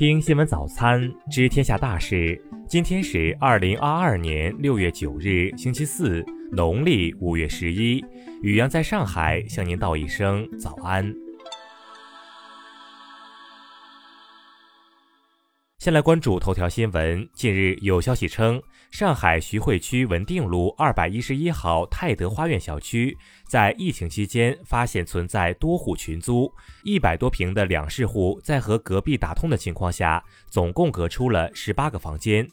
听新闻早餐知天下大事。今天是二零二二年六月九日，星期四，农历五月十一。雨阳在上海向您道一声早安。先来关注头条新闻。近日有消息称，上海徐汇区文定路二百一十一号泰德花苑小区在疫情期间发现存在多户群租，一百多平的两室户在和隔壁打通的情况下，总共隔出了十八个房间。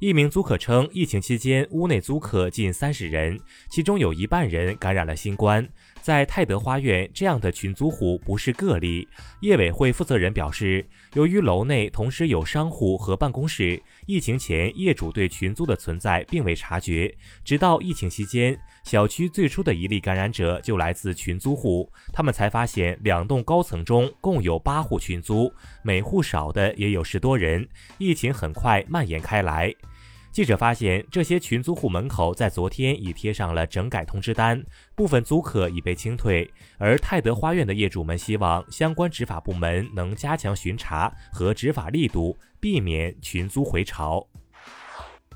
一名租客称，疫情期间屋内租客近三十人，其中有一半人感染了新冠。在泰德花园，这样的群租户不是个例。业委会负责人表示，由于楼内同时有商户和办公室，疫情前业主对群租的存在并未察觉，直到疫情期间，小区最初的一例感染者就来自群租户，他们才发现两栋高层中共有八户群租，每户少的也有十多人。疫情很快蔓延开来。记者发现，这些群租户门口在昨天已贴上了整改通知单，部分租客已被清退。而泰德花苑的业主们希望相关执法部门能加强巡查和执法力度，避免群租回潮。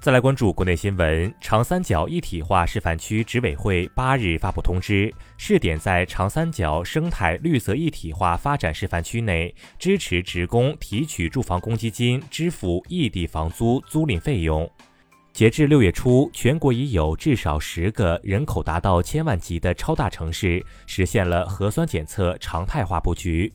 再来关注国内新闻，长三角一体化示范区执委会八日发布通知，试点在长三角生态绿色一体化发展示范区内，支持职工提取住房公积金，支付异地房租租赁费用。截至六月初，全国已有至少十个人口达到千万级的超大城市实现了核酸检测常态化布局。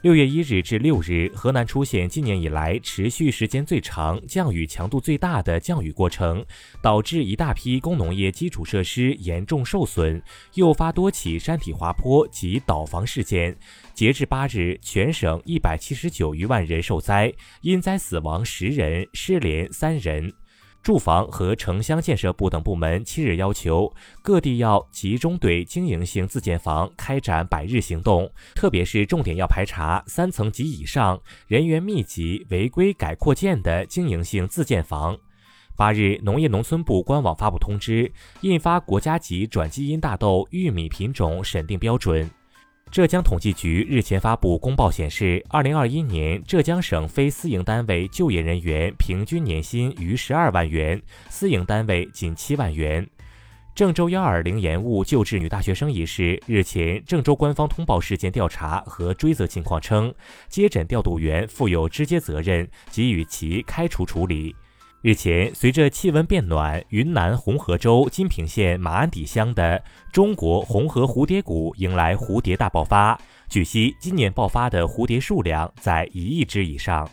六月一日至六日，河南出现今年以来持续时间最长、降雨强度最大的降雨过程，导致一大批工农业基础设施严重受损，诱发多起山体滑坡及倒房事件。截至八日，全省一百七十九余万人受灾，因灾死亡十人，失联三人。住房和城乡建设部等部门七日要求各地要集中对经营性自建房开展百日行动，特别是重点要排查三层及以上、人员密集、违规改扩建的经营性自建房。八日，农业农村部官网发布通知，印发国家级转基因大豆玉米品种审定标准。浙江统计局日前发布公报显示，二零二一年浙江省非私营单位就业人员平均年薪逾十二万元，私营单位仅七万元。郑州幺二零延误救治女大学生一事，日前郑州官方通报事件调查和追责情况称，接诊调度员负有直接责任，给予其开除处理。日前，随着气温变暖，云南红河州金平县马鞍底乡的中国红河蝴蝶谷迎来蝴蝶大爆发。据悉，今年爆发的蝴蝶数量在一亿只以上。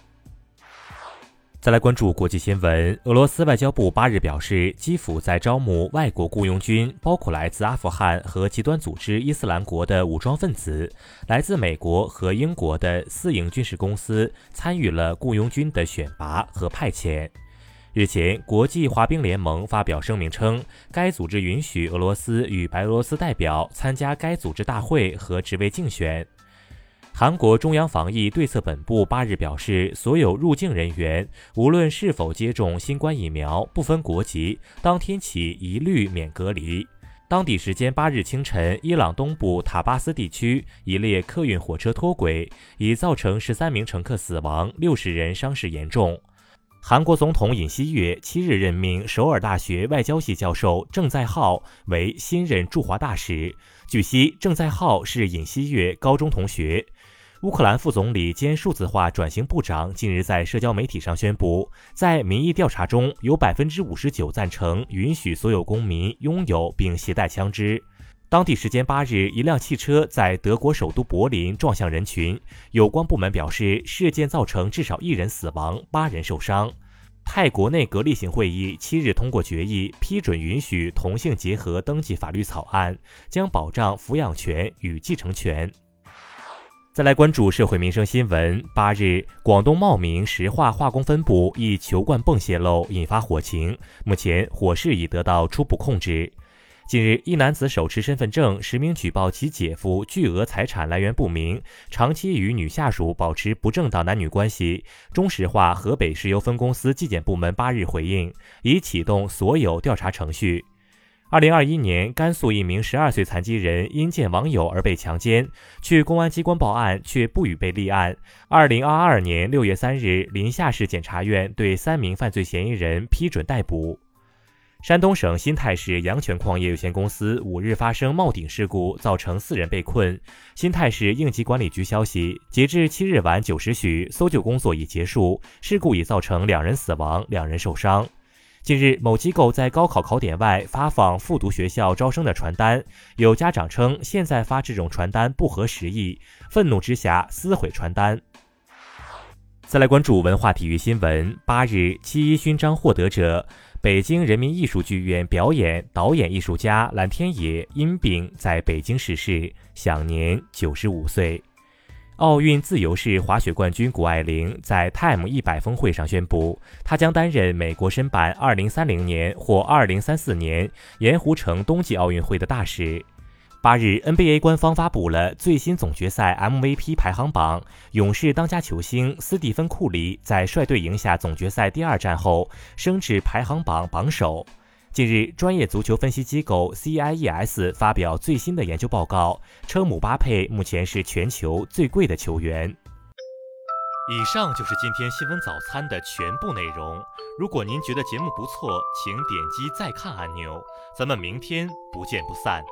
再来关注国际新闻，俄罗斯外交部八日表示，基辅在招募外国雇佣军，包括来自阿富汗和极端组织伊斯兰国的武装分子。来自美国和英国的私营军事公司参与了雇佣军的选拔和派遣。日前，国际滑冰联盟发表声明称，该组织允许俄罗斯与白俄罗斯代表参加该组织大会和职位竞选。韩国中央防疫对策本部八日表示，所有入境人员无论是否接种新冠疫苗，不分国籍，当天起一律免隔离。当地时间八日清晨，伊朗东部塔巴斯地区一列客运火车脱轨，已造成十三名乘客死亡，六十人伤势严重。韩国总统尹锡悦七日任命首尔大学外交系教授郑在浩为新任驻华大使。据悉，郑在浩是尹锡悦高中同学。乌克兰副总理兼数字化转型部长近日在社交媒体上宣布，在民意调查中有百分之五十九赞成允许所有公民拥有并携带枪支。当地时间八日，一辆汽车在德国首都柏林撞向人群。有关部门表示，事件造成至少一人死亡，八人受伤。泰国内阁例行会议七日通过决议，批准允许同性结合登记法律草案，将保障抚养权与继承权。再来关注社会民生新闻。八日，广东茂名石化化工分部一球罐泵泄漏，引发火情，目前火势已得到初步控制。近日，一男子手持身份证实名举报其姐夫巨额财产来源不明，长期与女下属保持不正当男女关系。中石化河北石油分公司纪检部门八日回应，已启动所有调查程序。二零二一年，甘肃一名十二岁残疾人因见网友而被强奸，去公安机关报案却不予被立案。二零二二年六月三日，临夏市检察院对三名犯罪嫌疑人批准逮捕。山东省新泰市阳泉矿业有限公司五日发生冒顶事故，造成四人被困。新泰市应急管理局消息，截至七日晚九时许，搜救工作已结束，事故已造成两人死亡，两人受伤。近日，某机构在高考考点外发放复读学校招生的传单，有家长称现在发这种传单不合时宜，愤怒之下撕毁传单。再来关注文化体育新闻，八日七一勋章获得者、北京人民艺术剧院表演导演艺术家蓝天野因病在北京逝世，享年九十五岁。奥运自由式滑雪冠军谷爱凌在 Time 一百峰会上宣布，她将担任美国申办2030年或2034年盐湖城冬季奥运会的大使。八日，NBA 官方发布了最新总决赛 MVP 排行榜，勇士当家球星斯蒂芬·库里在率队赢下总决赛第二战后，升至排行榜榜首。近日，专业足球分析机构 CIES 发表最新的研究报告，称姆巴佩目前是全球最贵的球员。以上就是今天新闻早餐的全部内容。如果您觉得节目不错，请点击再看按钮。咱们明天不见不散。